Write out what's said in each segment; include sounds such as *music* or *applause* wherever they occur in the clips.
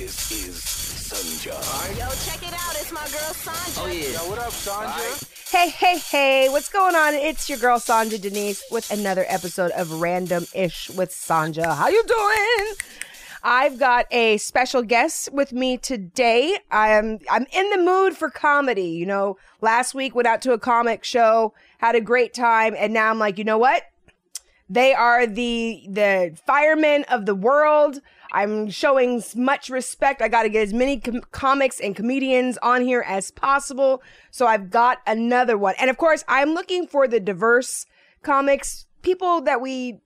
This is Sanja. Yo, check it out. It's my girl Sanja. Oh yeah. Yo, what up, Sandra? Hey, hey, hey, what's going on? It's your girl Sanja Denise with another episode of Random Ish with Sanja. How you doing? I've got a special guest with me today. I'm I'm in the mood for comedy. You know, last week went out to a comic show, had a great time, and now I'm like, you know what? They are the the firemen of the world. I'm showing much respect. I got to get as many com- comics and comedians on here as possible. So I've got another one. And of course, I'm looking for the diverse comics, people that we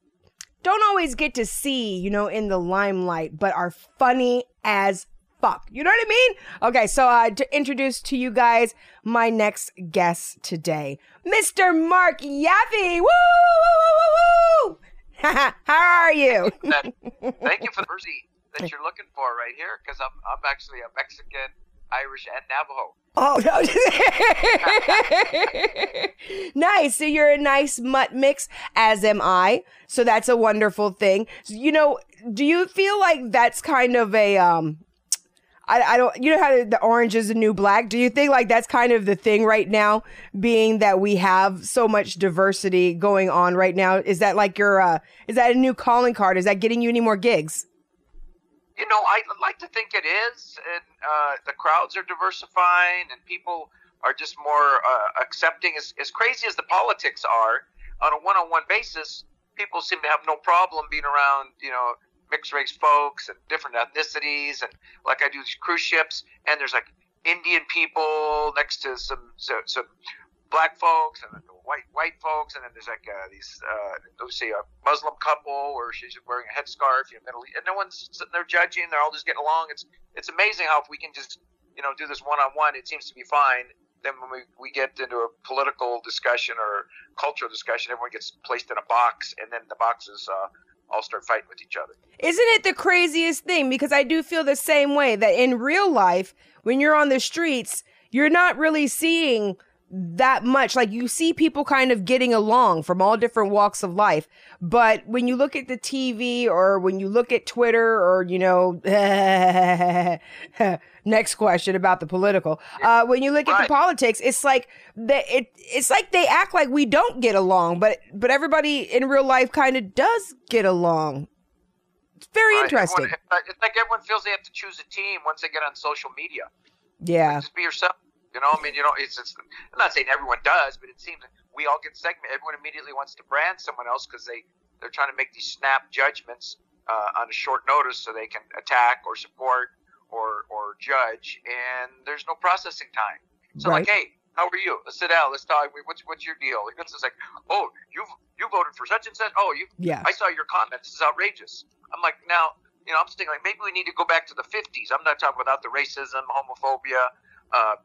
don't always get to see, you know, in the limelight, but are funny as fuck. You know what I mean? Okay, so uh, to introduce to you guys my next guest today, Mr. Marc Yaffee. Woo! woo, woo, woo, woo. *laughs* How are you? *laughs* Thank you for the mercy that you're looking for right here, because I'm I'm actually a Mexican, Irish, and Navajo. Oh no! *laughs* nice. So you're a nice mutt mix, as am I. So that's a wonderful thing. You know, do you feel like that's kind of a um? I, I don't. You know how the orange is the new black. Do you think like that's kind of the thing right now, being that we have so much diversity going on right now? Is that like your uh? Is that a new calling card? Is that getting you any more gigs? You know, I like to think it is, and uh, the crowds are diversifying, and people are just more uh, accepting. As, as crazy as the politics are, on a one-on-one basis, people seem to have no problem being around, you know, mixed race folks and different ethnicities, and like I do these cruise ships, and there's like Indian people next to some so, some black folks and white white folks, and then there's like uh, these uh, let's say a Muslim couple where she's wearing a headscarf, you know, Middle East, and no one's sitting there judging. They're all just getting along. It's it's amazing how if we can just you know do this one on one, it seems to be fine. Then when we, we get into a political discussion or cultural discussion, everyone gets placed in a box, and then the boxes uh, all start fighting with each other. Isn't it the craziest thing? Because I do feel the same way that in real life, when you're on the streets, you're not really seeing that much. Like you see people kind of getting along from all different walks of life. But when you look at the TV or when you look at Twitter or, you know, *laughs* next question about the political. Uh, when you look at the politics, it's like they, it, it's like they act like we don't get along, but, but everybody in real life kind of does get along. It's very Right? interesting. Everyone- it's like everyone feels they have to choose a team once they get on social media. Yeah. Just be yourself. You know, I mean, you know, it's, it's. I'm not saying everyone does, but it seems we all get segmented. Everyone immediately wants to brand someone else because they they're trying to make these snap judgments uh, on a short notice so they can attack or support or or judge, and there's no processing time. So like, hey, how are you? Let's sit down. Let's talk. What's what's your deal? It's just like, oh, you you voted for such and such. Oh, you Yeah. I saw your comment. This is outrageous. I'm like, now, you know, I'm thinking like maybe we need to go back to the 50s. I'm not talking about the racism, homophobia, uh,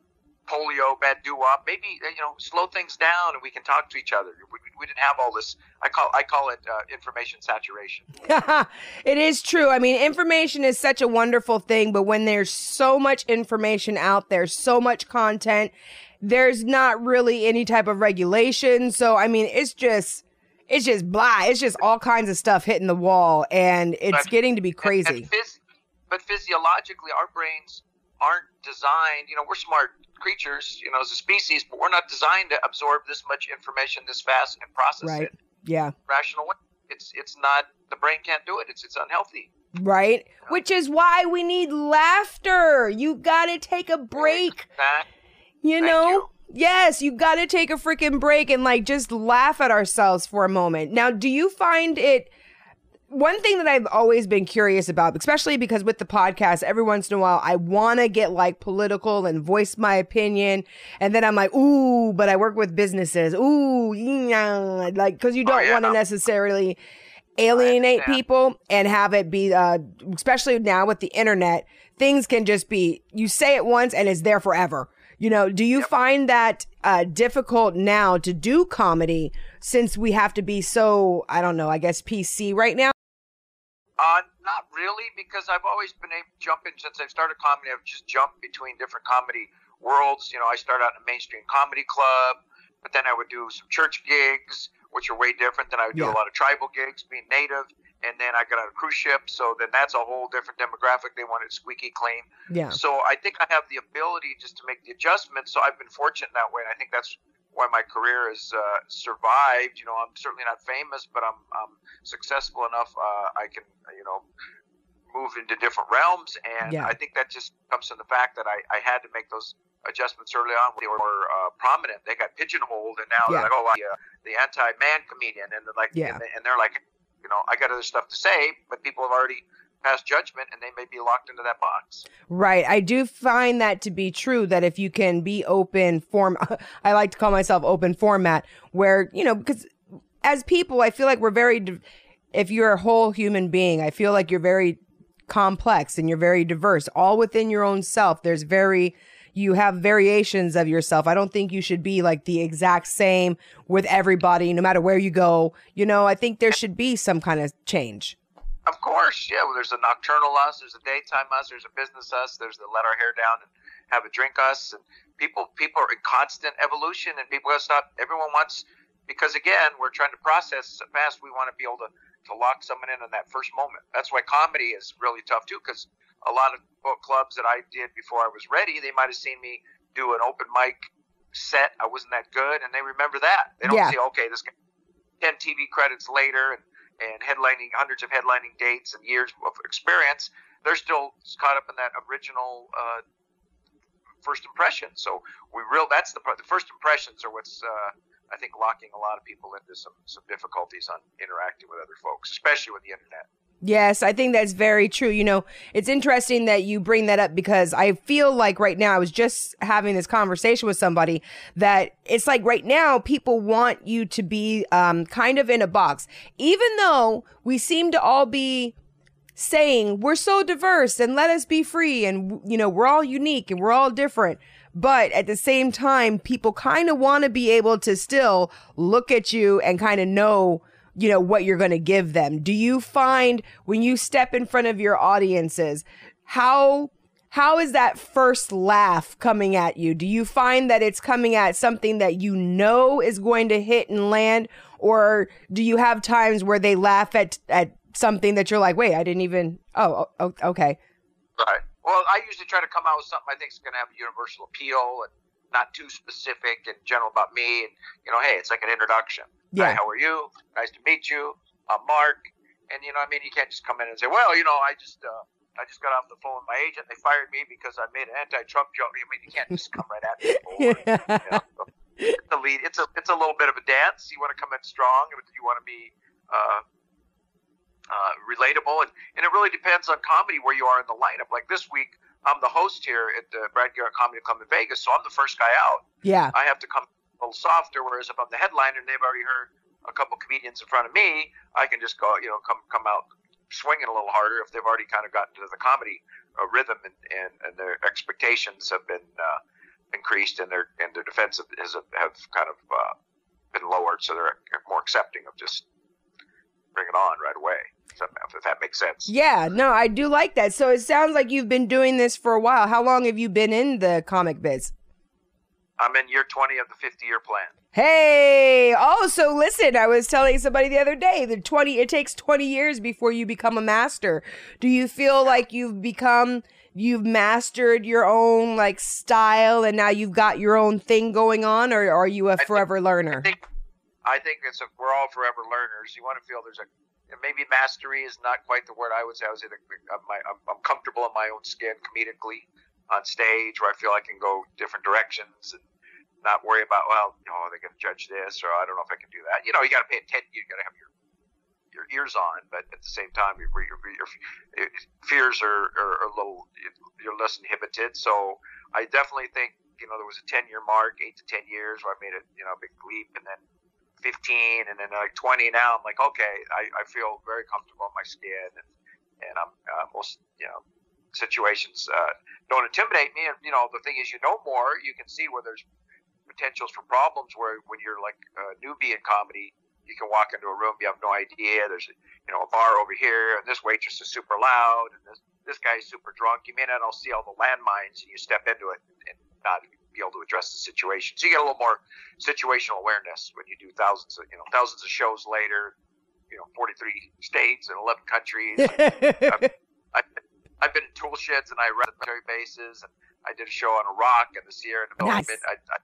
polio, bad doo-wop. Maybe uh, you know, slow things down and we can talk to each other. We, we didn't have all this. I call I call it uh, information saturation. *laughs* it is true. I mean, information is such a wonderful thing, but when there's so much information out there, so much content, there's not really any type of regulation. So, I mean, it's just, it's just blah. It's just all kinds of stuff hitting the wall, and it's But- getting to be And- crazy. And, phys- but physiologically, our brains aren't designed. You know, we're smart creatures, you know, as a species, but we're not designed to absorb this much information this fast and process it. Right. it Yeah. rational way. It's it's not the brain can't do it. It's it's unhealthy. Right. Which is why we need laughter. You gotta take a break. That You Thank know? you. Yes, you got to take a freaking break and like just laugh at ourselves for a moment. Now, do you find it one thing that I've always been curious about, especially because with the podcast, every once in a while I want to get like political and voice my opinion, and then I'm like, ooh, but I work with businesses, ooh, yeah, like because you Oh, don't yeah. want to necessarily alienate people and have it be, uh, especially now with the internet, things can just be you say it once and it's there forever. You know, do you find that uh, difficult now to do comedy since we have to be so, I don't know, I guess PC right now? Uh, not really, because I've always been able to jump in since I've started comedy. I've just jumped between different comedy worlds. You know, I started out in a mainstream comedy club, but then I would do some church gigs, which are way different. Then I would do Yeah. a lot of tribal gigs, being native, and then I got on a cruise ship, so then that's a whole different demographic. They wanted squeaky clean. Yeah. So I think I have the ability just to make the adjustments. So I've been fortunate that way, and I think that's why my career has uh, survived. You know, I'm certainly not famous, but I'm, I'm successful enough. Uh, I can, you know, move into different realms, and Yeah. I think that just comes from the fact that I, I had to make those adjustments early on. when They were more uh, prominent. They got pigeonholed, and now Yeah. they're like, oh, the, uh, the anti-man comedian, and they're like, Yeah. and, they- and they're like, you know, I got other stuff to say, but people have already passed judgment, and they may be locked into that box. Right. I do find that to be true that if you can be open form *laughs* I like to call myself open format where, you know, because as people, I feel like we're very if you're a whole human being, I feel like you're very complex and you're very diverse all within your own self. There's very you have variations of yourself. I don't think you should be like the exact same with everybody no matter where you go. You know, I think there should be some kind of change. Of course, yeah. Well, there's a nocturnal us, there's a daytime us, there's a business us, there's the let our hair down and have a drink us, and people people are in constant evolution, and people gotta stop. Everyone wants because again, we're trying to process fast. We want to be able to to lock someone in on that first moment. That's why comedy is really tough too, because a lot of book clubs that I did before I was ready, they might have seen me do an open mic set. I wasn't that good, and they remember that. They don't Yeah. see, okay, this guy, ten TV credits later, and and headlining hundreds of headlining dates and years of experience, they're still caught up in that original uh, first impression. So we real that's the. The first impressions are what's uh, I think locking a lot of people into some some difficulties on interacting with other folks, especially with the internet. Yes, I think that's very true. You know, it's interesting that you bring that up because I feel like right now, I was just having this conversation with somebody that it's like right now, people want you to be um, kind of in a box. Even though we seem to all be saying we're so diverse and let us be free and, you know, we're all unique and we're all different. But at the same time, people kind of want to be able to still look at you and kind of know you know what you're going to give them do you find when you step in front of your audiences how how is that first laugh coming at you do you find that it's coming at something that you know is going to hit and land or do you have times where they laugh at at something that you're like wait i didn't even oh, oh, oh okay Right. Well, I usually try to come out with something I think is going to have a universal appeal and not too specific and general about me. And you know, hey, it's like an introduction. Yeah. Hi, how are you? Nice to meet you. I'm Marc. And you know, I mean, you can't just come in and say, well, you know, I just. Uh, I just got off the phone with my agent. They fired me because I made an anti-Trump joke. I mean, you can't just come right at people. *laughs* you know? It's a lead. It's a it's a little bit of a dance. You want to come in strong. You want to be uh, uh, relatable, and, and it really depends on comedy where you are in the lineup. Like this week, I'm the host here at the Brad Garrett Comedy Club in Vegas, so I'm the first guy out. yeah I have to come little softer, whereas if I'm the headliner and they've already heard a couple comedians in front of me, I can just go, you know, come come out swinging a little harder if they've already kind of gotten to the comedy uh, rhythm and, and, and their expectations have been uh, increased and their and their defensive has have kind of uh, been lowered, so they're more accepting of just bring it on right away. If that makes sense. yeah no i do like that so it sounds like you've been doing this for a while how long have you been in the comic biz I'm in year 20 of the 50 year plan. Hey, oh, so listen, I was telling somebody the other day that 20 it takes 20 years before you become a master. Do you feel like you've become you've mastered your own like style and now you've got your own thing going on or are you a think- forever learner? I think I think it's a, we're all forever learners. You want to feel there's a maybe mastery is not quite the word I would say. I was in a, I'm, I'm comfortable in my own skin comedically on stage where I feel I can go different directions and not worry about well, you know, they're going to judge this or I don't know if I can do that. You know, you got to pay attention. You got to have your your ears on, but at the same time, your, your, your, fears are, are, a little you're less inhibited. So I definitely think you know there was a 10 year mark, eight to 10 years where I made a you know a big leap, and then 15, and then like 20. Now I'm like, okay, I, I feel very comfortable in my skin, and and I'm uh, most you know situations uh, don't intimidate me. And you know the thing is, you know more, you can see where there's potentials for problems. Where when you're like a newbie in comedy, you can walk into a room, you have no idea. There's you know a bar over here, and this waitress is super loud, and this this guy's super drunk. You may not all see all the landmines, and you step into it and not be able to address the situation. So you get a little more situational awareness when you do thousands of you know thousands of shows later. you know 43 states and 11 countries. *laughs* I've, I've, I've been in tool sheds and I ran military bases. And I did a show on Iraq and the Sierra Nevada. Nice. I, I,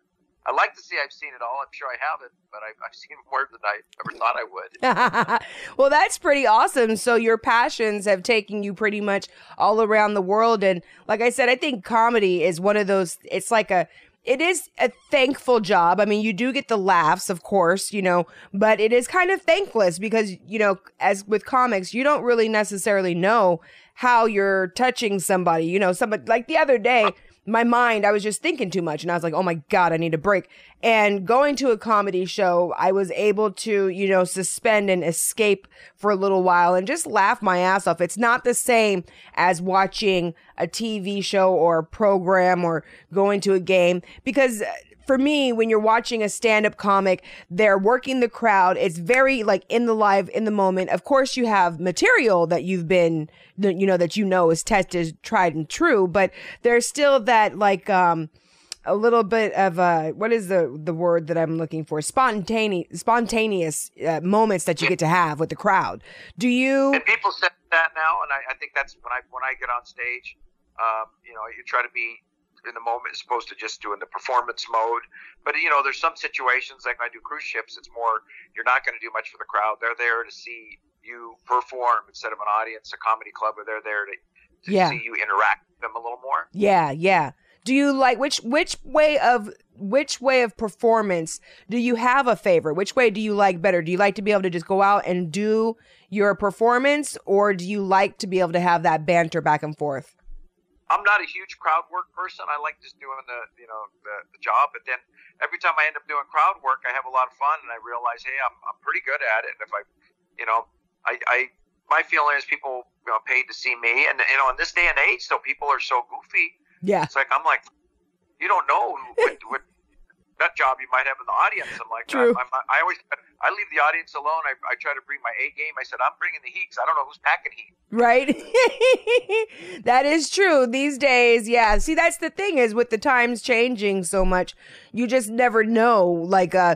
I like to see I've seen it all. I'm sure I haven't, but I've, I've seen more than I ever thought I would. *laughs* well, that's pretty awesome. So your passions have taken you pretty much all around the world. And like I said, I think comedy is one of those, it's like a, it is a thankful job. I mean, you do get the laughs, of course, you know, but it is kind of thankless because, you know, as with comics, you don't really necessarily know how you're touching somebody. You know, somebody like the other day, my mind, I was just thinking too much and I was like, oh my God, I need a break. And going to a comedy show, I was able to, you know, suspend and escape for a little while and just laugh my ass off. It's not the same as watching a TV show or a program or going to a game because for me, when you're watching a stand up comic, they're working the crowd. It's very like in the live, in the moment. Of course, you have material that you've been, you know, that you know is tested, tried and true, but there's still that like, um, a little bit of a what is the the word that I'm looking for? Spontaneous, spontaneous uh, moments that you get to have with the crowd. Do you? And people say that now, and I, I think that's when I when I get on stage. Um, you know, you try to be in the moment as opposed to just doing the performance mode. But you know, there's some situations like when I do cruise ships, it's more you're not going to do much for the crowd. They're there to see you perform instead of an audience, a comedy club, where they're there to, to Yeah. see you interact with them a little more. Yeah, yeah. Do you like which which way of which way of performance do you have a favorite? Which way do you like better? Do you like to be able to just go out and do your performance or do you like to be able to have that banter back and forth? I'm not a huge crowd work person. I like just doing the you know the, the job, but then every time I end up doing crowd work, I have a lot of fun, and I realize, hey, I'm I'm pretty good at it. And if I, you know, I I my feeling is people you know paid to see me, and you know in this day and age, so people are so goofy. Yeah. It's like I'm like, you don't know what, what nut job you might have in the audience. I'm like, True. I'm, I'm, I always I leave the audience alone. I, I try to bring my A game. I said I'm bringing the heat because I don't know who's packing heat. Right? *laughs* that is true. These days, yeah. See, that's the thing is with the times changing so much, you just never know like uh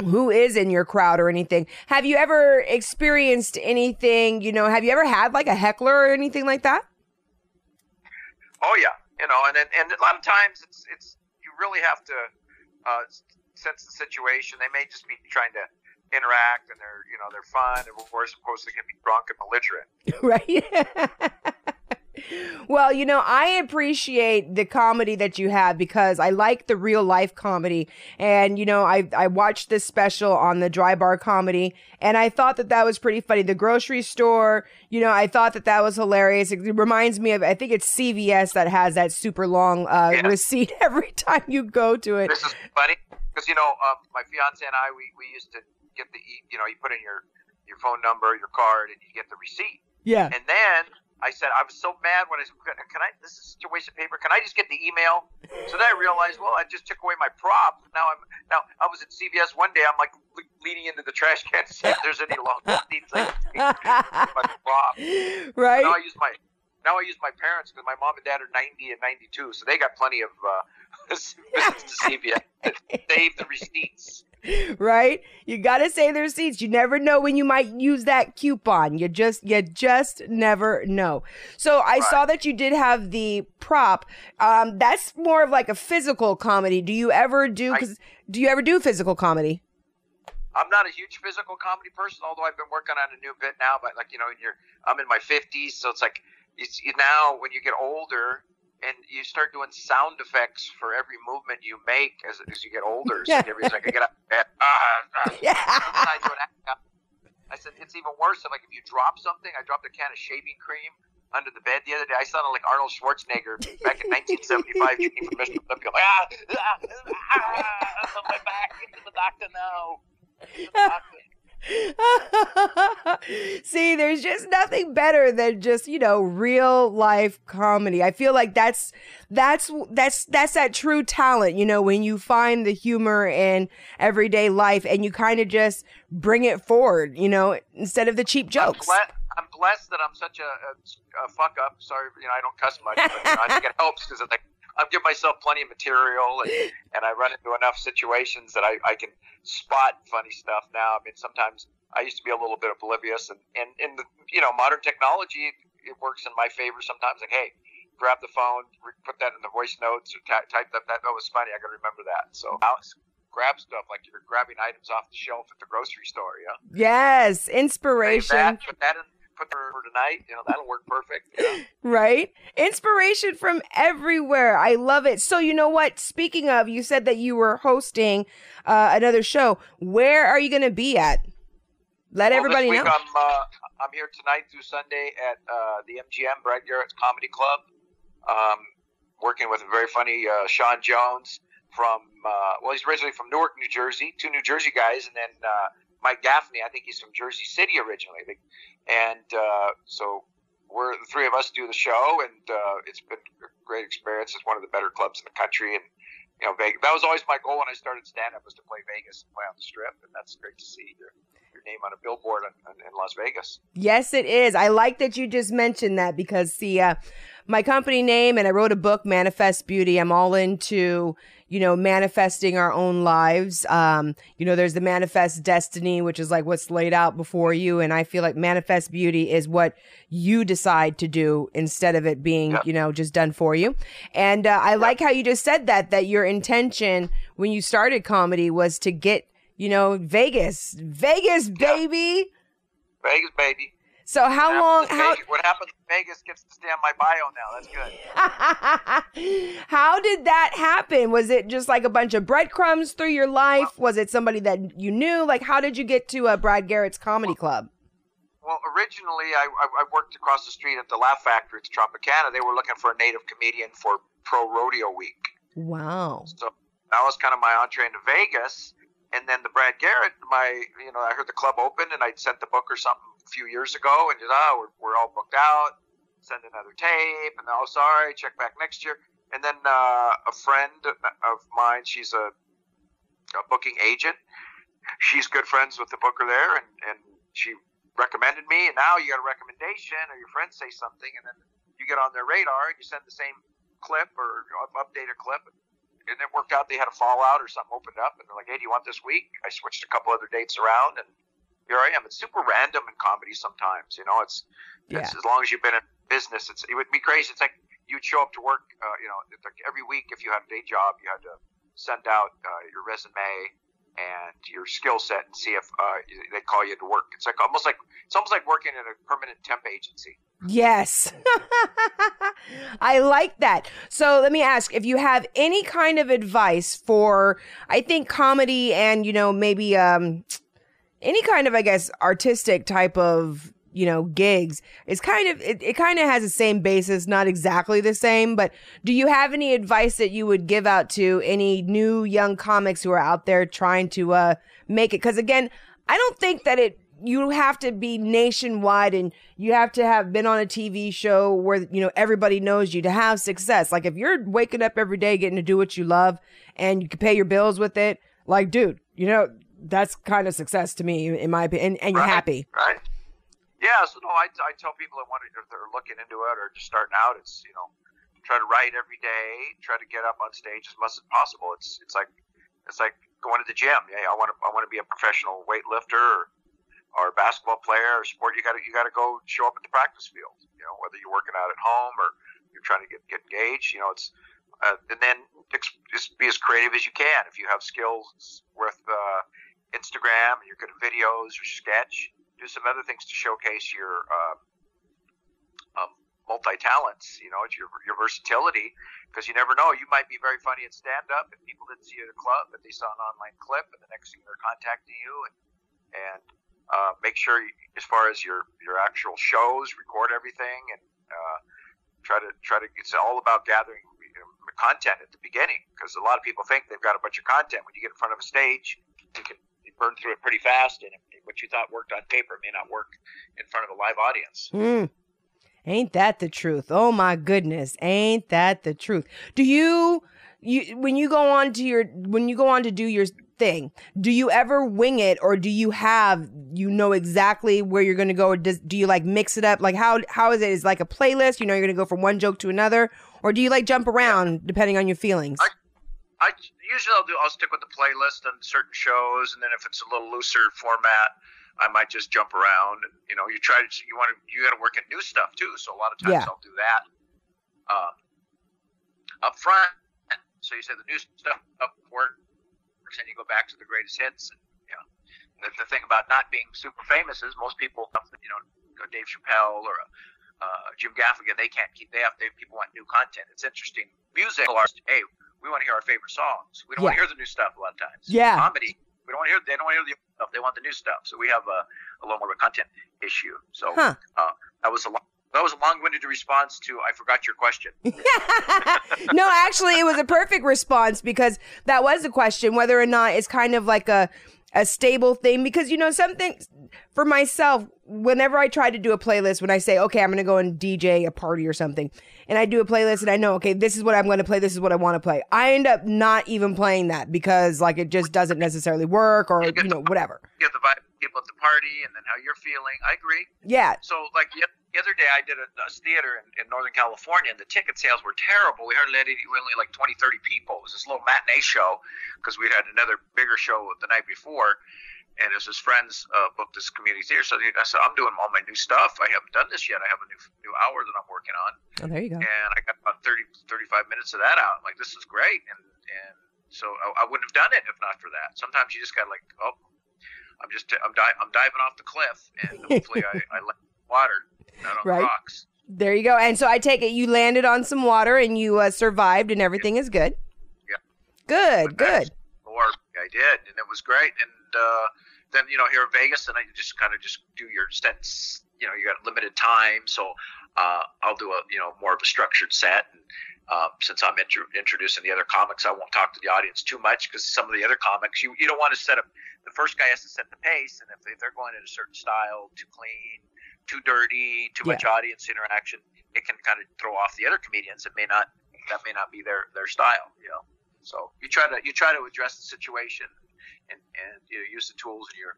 who is in your crowd or anything. Have you ever experienced anything, you know, have you ever had like a heckler or anything like that? Oh yeah, you know, and and, and a lot of times it's it's you really have to uh, sense the situation. They may just be trying to interact, and they're you know they're fun, and of course, they be drunk and belligerent. *laughs* right? *laughs* well, you know, I appreciate the comedy that you have because I like the real life comedy. And, you know, I, I watched this special on the dry bar comedy and I thought that that was pretty funny. The grocery store, you know, I thought that that was hilarious. It reminds me of, I think it's CVS that has that super long uh, Yeah. receipt *laughs* every time you go to it. This is funny because you know um, my fiance and I we, we used to get the you know you put in your your phone number, your card, and you get the receipt. Yeah. And then I said, I was so mad when I said, can, I, this is such a waste of paper. Can I just get the email? So then I realized, well, I just took away my prop. Now I'm, now I was at CVS one day. I'm like le- leaning into the trash can to see if there's any long can take my prop. right? Now I use my, now I use my parents because my mom and dad are 90 and 92. So they got plenty of, uh, *laughs* visits to CVS save the receipts. Right? You gotta save the receipts. You never know when you might use that coupon. You just you just never know. So I Right. saw that you did have the prop. Um, that's more of like a physical comedy. Do you ever do? I- Cause do you ever do physical comedy? I'm not a huge physical comedy person, although I've been working on a new bit now. But like you know, you're I'm in my 50s, so it's like it's you now when you get older and you start doing sound effects for every movement you make as, as you get older. So everybody's like, I get up, ah, ah. Yeah. I, do an act- I said it's even worse. Like if you drop something, I dropped a can of shaving cream under the bed the other day. I sounded like Arnold Schwarzenegger back in 1975, shooting for Mr. Olympia. Like, ah, ah, ah, ah, my back into the doctor now. The doctor. *laughs* See, there's just nothing better than just, you know, real life comedy. I feel like that's that's that's that's that true talent, you know, when you find the humor in everyday life and you kind of just bring it forward, you know, instead of the cheap jokes. I'm, ble- I'm blessed that I'm such a, a, a fuck up. Sorry, you know, I don't cuss much, but you know, I think it helps because like I'm giving myself plenty of material, and, *laughs* and I run into enough situations that I, I can spot funny stuff now. I mean, sometimes I used to be a little bit oblivious, and and in the you know modern technology, it works in my favor sometimes. Like, hey, grab the phone, put that in the voice notes, or t- type that. That was funny. I got to remember that. So. I grab stuff like you're grabbing items off the shelf at the grocery store, yeah. Yes, inspiration. That, put that in put for tonight. You know, that'll work perfect. Yeah. *laughs* Right? Inspiration from everywhere. I love it. So, you know what? Speaking of, you said that you were hosting uh, another show. Where are you going to be at? Let well, everybody this week know. I'm, uh, I'm here tonight through Sunday at uh, the MGM, Brad Garrett's Comedy Club, um, working with a very funny uh, Sean Jones from, uh, well, he's originally from Newark, New Jersey, two New Jersey guys, and then uh, Mike Gaffney, I think he's from Jersey City originally. And uh, so we're the three of us do the show, and uh, it's been a great experience. It's one of the better clubs in the country, and you know, Vegas. That was always my goal when I started stand up was to play Vegas and play on the Strip, and that's great to see your, your name on a billboard in, in, Las Vegas. Yes, it is. I like that you just mentioned that because see, uh, my company name and I wrote a book, Manifest Beauty. I'm all into you know, manifesting our own lives. Um, you know, there's the manifest destiny, which is like what's laid out before you. And I feel like manifest beauty is what you decide to do instead of it being, you know, just done for you. And uh, I like how you just said that, that your intention when you started comedy was to get, you know, Vegas, Vegas, baby. Vegas, baby. So how long? How Vegas, what happens in Vegas gets to stay on my bio now. That's good. *laughs* how did that happen? Was it just like a bunch of breadcrumbs through your life? Was it somebody that you knew? Like, how did you get to uh, Brad Garrett's comedy club? Well, originally I, I, worked across the street at the Laugh Factory at Tropicana. They were looking for a native comedian for Pro Rodeo Week. Wow. So that was kind of my entree into Vegas. And then the Brad Garrett, my, you know, I heard the club open and I'd sent the book or something a few years ago and just, oh, we're, we're all booked out. Send another tape. And oh, sorry, check back next year. And then uh, a friend of mine, she's a, a booking agent. She's good friends with the booker there, and, and she recommended me. And now you got a recommendation, or your friends say something, and then you get on their radar and you send the same clip or updated clip. And it worked out. They had a fallout or something opened up, and they're like, "Hey, do you want this week?" I switched a couple other dates around, and here I am. It's super random in comedy sometimes. You know, it's, yeah. it's as long as you've been in business. It's it would be crazy. It's like you'd show up to work. Uh, you know, like every week if you had a day job, you had to send out uh, your resume and your skill set and see if uh, they call you to work. It's like almost like it's almost like working in a permanent temp agency. Yes. *laughs* I like that. So let me ask if you have any kind of advice for I think comedy and you know maybe um any kind of, I guess, artistic type of, you know, gigs is kind of, it, it kind of has the same basis, not exactly the same, but do you have any advice that you would give out to any new young comics who are out there trying to, uh, make it? Cause again, I don't think that it, you have to be nationwide and you have to have been on a TV show where, you know, everybody knows you to have success. Like if you're waking up every day getting to do what you love and you can pay your bills with it, like, dude, you know, that's kind of success to me, in my opinion. And, and you're right, happy, right? Yeah. So no, I, I tell people that want to, if they're looking into it or just starting out, it's you know, try to write every day, try to get up on stage as much as possible. It's it's like it's like going to the gym. Yeah, I want to I want to be a professional weightlifter or, or a basketball player or sport. You got to you got to go show up at the practice field. You know, whether you're working out at home or you're trying to get get engaged. You know, it's uh, and then just be as creative as you can. If you have skills worth uh, Instagram and you're good videos or sketch, do some other things to showcase your uh, um, multi talents. You know, it's your your versatility because you never know. You might be very funny at stand up, and people didn't see you at a club, but they saw an online clip, and the next thing they're contacting you, and and uh, make sure, you, as far as your your actual shows, record everything, and uh, try to try to. It's all about gathering you know, content at the beginning because a lot of people think they've got a bunch of content. When you get in front of a stage, you can burn through it pretty fast, and what you thought worked on paper may not work in front of a live audience. Mm. Ain't that the truth? Oh my goodness, ain't that the truth? Do you you when you go on to your when you go on to do your thing, do you ever wing it or do you have you know exactly where you're going to go or does, do you like mix it up? Like how how is it? Is it like a playlist, you know you're going to go from one joke to another or do you like jump around depending on your feelings? I- I usually I'll do I'll stick with the playlist on certain shows, and then if it's a little looser format, I might just jump around. And you know, you try to you want to you got to work at new stuff too. So a lot of times Yeah. I'll do that uh, up front. So you say the new stuff up works, and you go back to the greatest hits. And, you know, the, the thing about not being super famous is most people, you know, go Dave Chappelle or uh, Jim Gaffigan, they can't keep. They have. They, people want new content. It's interesting. Music artists, hey, we want to hear our favorite songs. We don't want to hear the new stuff a lot of times. Yeah. Comedy, we don't want to hear. They don't want to hear the stuff. They want the new stuff. So we have a, a little more of a content issue. So Huh. uh, that was a long, that was a long-winded response to I forgot your question. *laughs* no, actually, it was a perfect response because that was the question whether or not it's kind of like a a stable thing. Because you know, something for myself, whenever I try to do a playlist, when I say, okay, I'm going to go and DJ a party or something, and I do a playlist and I know, okay, this is what I'm going to play, this is what I want to play, I end up not even playing that because like it just doesn't necessarily work or you know whatever. You have the vibe people at the party, and then how you're feeling. I agree. Yeah, So, like the, the other day, I did a, a theater in, in Northern California, and the ticket sales were terrible. We hardly had any, only like 20, 30 people. It was this little matinee show because we had another bigger show the night before. And it was his friends uh, booked this community theater. So I said, I'm doing all my new stuff. I haven't done this yet. I have a new new hour that I'm working on. oh, there you go. And I got about 30, 35 minutes of that out. I'm like, this is great. And, and so I, I wouldn't have done it if not for that. Sometimes you just got like, oh, I'm just, I'm, di- I'm diving off the cliff. And hopefully I, I *laughs* let water, Right. rocks. There you go. And so I take it you landed on some water and you uh, survived and everything is good. Yeah. Good, good. Or I did, and it was great. And uh, then you know here in Vegas, and I just kind of just do your sets. You know, you got limited time, so uh, I'll do a you know more of a structured set. And uh, since I'm intro- introducing the other comics, I won't talk to the audience too much because some of the other comics, you you don't want to set up. The first guy has to set the pace, and if, if they're going in a certain style, too clean, too dirty, too much audience interaction, it can kind of throw off the other comedians. It may not that may not be their their style, you know. So you try to you try to address the situation and and you know, use the tools in your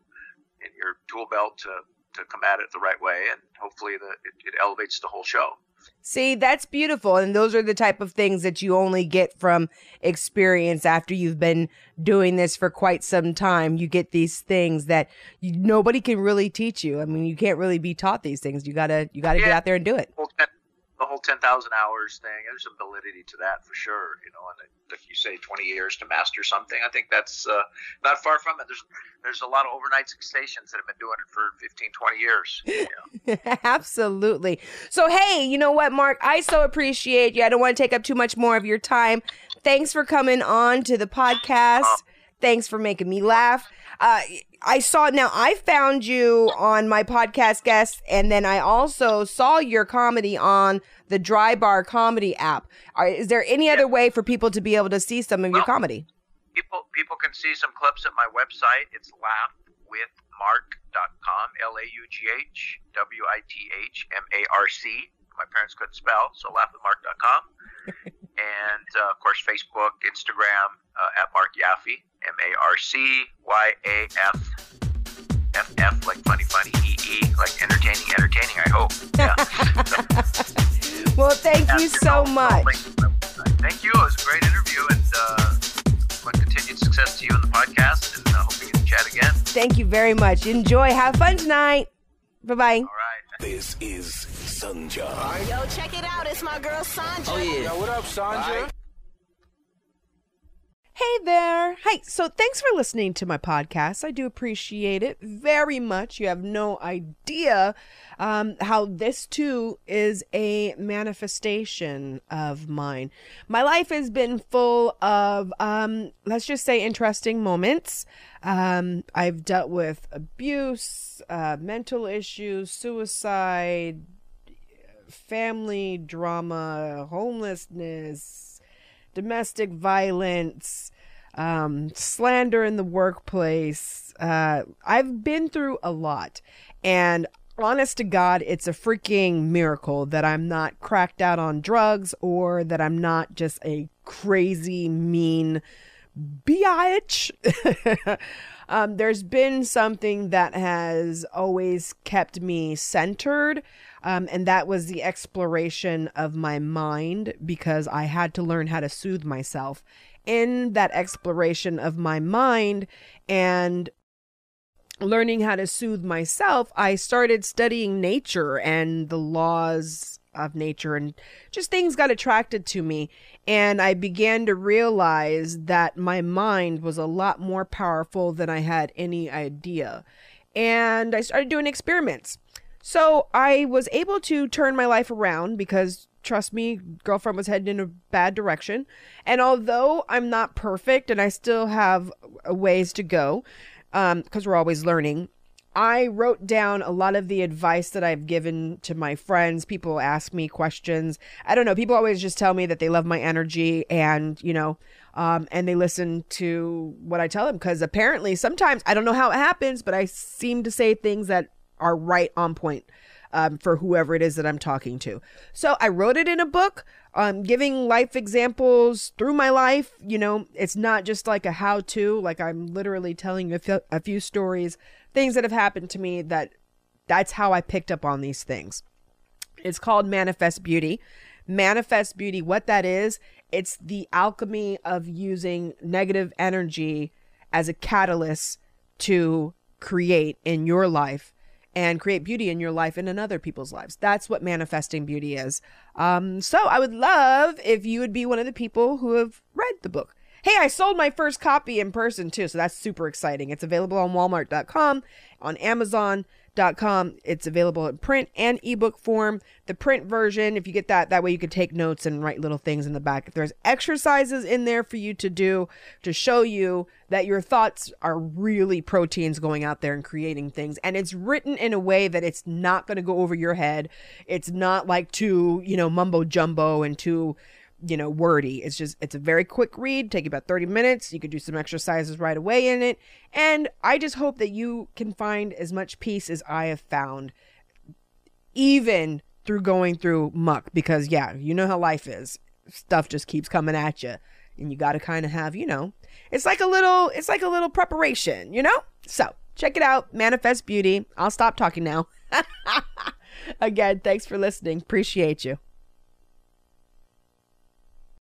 in your tool belt to to come at it the right way, and hopefully the it, it elevates the whole show. See, that's beautiful. And those are the type of things that you only get from experience after you've been doing this for quite some time. You get these things that you, nobody can really teach you. I mean, you can't really be taught these things. You gotta, you gotta get out there and do it. Ten, the whole ten thousand hours thing. There's some validity to that for sure. You know, and if you say twenty years to master something, I think that's uh, not far from it. There's there's a lot of overnight stations that have been doing it for 15, 20 years. You know. *laughs* Absolutely. So, hey, you know what, Marc? I so appreciate you. I don't want to take up too much more of your time. Thanks for coming on to the podcast. Thanks for making me laugh. Uh, I saw now, I found you on my podcast guest, and then I also saw your comedy on the Dry Bar Comedy app. Are, is there any other way for people to be able to see some of your comedy? people people can see some clips at my website. It's laughwithmarc.com, L A U G H W I T H M A R C. My parents couldn't spell, so laughwithmarc.com. *laughs* and uh, of course, Facebook, Instagram uh, at Marc Yaffee, M A R C Y A F. F F like funny funny E E like entertaining entertaining I hope yeah *laughs* Well, thank you so no, no, much. thank you. Thank you. It was a great interview, and uh, want continued success to you in the podcast. And uh, hope we get to chat again. Thank you very much. Enjoy. Have fun tonight. Bye bye. All right. This is Sanja. Yo, check it out. It's my girl Sandra. Oh, yeah. Yo, what up, Sandra? Hey there. Hi. So thanks for listening to my podcast. I do appreciate it very much. You have no idea um, how this too is a manifestation of mine. My life has been full of, um, let's just say, interesting moments. Um, I've dealt with abuse, uh, mental issues, suicide, family drama, homelessness, domestic violence, um, slander in the workplace. Uh, I've been through a lot. And honest to God, it's a freaking miracle that I'm not cracked out on drugs or that I'm not just a crazy, mean biatch. *laughs* um, there's been something that has always kept me centered. Um, and that was the exploration of my mind because I had to learn how to soothe myself. In that exploration of my mind and learning how to soothe myself, I started studying nature and the laws of nature and just things got attracted to me. And I began to realize that my mind was a lot more powerful than I had any idea. And I started doing experiments. So I was able to turn my life around because trust me, girlfriend was heading in a bad direction. And although I'm not perfect and I still have ways to go, because um, we're always learning, I wrote down a lot of the advice that I've given to my friends. People ask me questions. I don't know. People always just tell me that they love my energy and, you know, um, and they listen to what I tell them because apparently sometimes I don't know how it happens, but I seem to say things that are right on point um, for whoever it is that I'm talking to. So I wrote it in a book, um, giving life examples through my life. You know, it's not just like a how to, like I'm literally telling you a, f- a few stories, things that have happened to me that that's how I picked up on these things. It's called Manifest Beauty. Manifest Beauty, what that is, it's the alchemy of using negative energy as a catalyst to create in your life and create beauty in your life and in other people's lives. That's what manifesting beauty is. Um, so I would love if you would be one of the people who have read the book. Hey, I sold my first copy in person too, so that's super exciting. It's available on walmart.com, on Amazon, com. It's available in print and ebook form. The print version, if you get that, that way you can take notes and write little things in the back. There's exercises in there for you to do to show you that your thoughts are really proteins going out there and creating things. And it's written in a way that it's not going to go over your head. It's not like too, you know, mumbo jumbo and too you know, wordy. It's just, it's a very quick read, take about 30 minutes. You could do some exercises right away in it. And I just hope that you can find as much peace as I have found, even through going through muck, because yeah, you know how life is. Stuff just keeps coming at you. And you got to kind of have, you know, it's like a little, it's like a little preparation, you know? So check it out. Manifest Beauty. I'll stop talking now. *laughs* Again, thanks for listening. Appreciate you.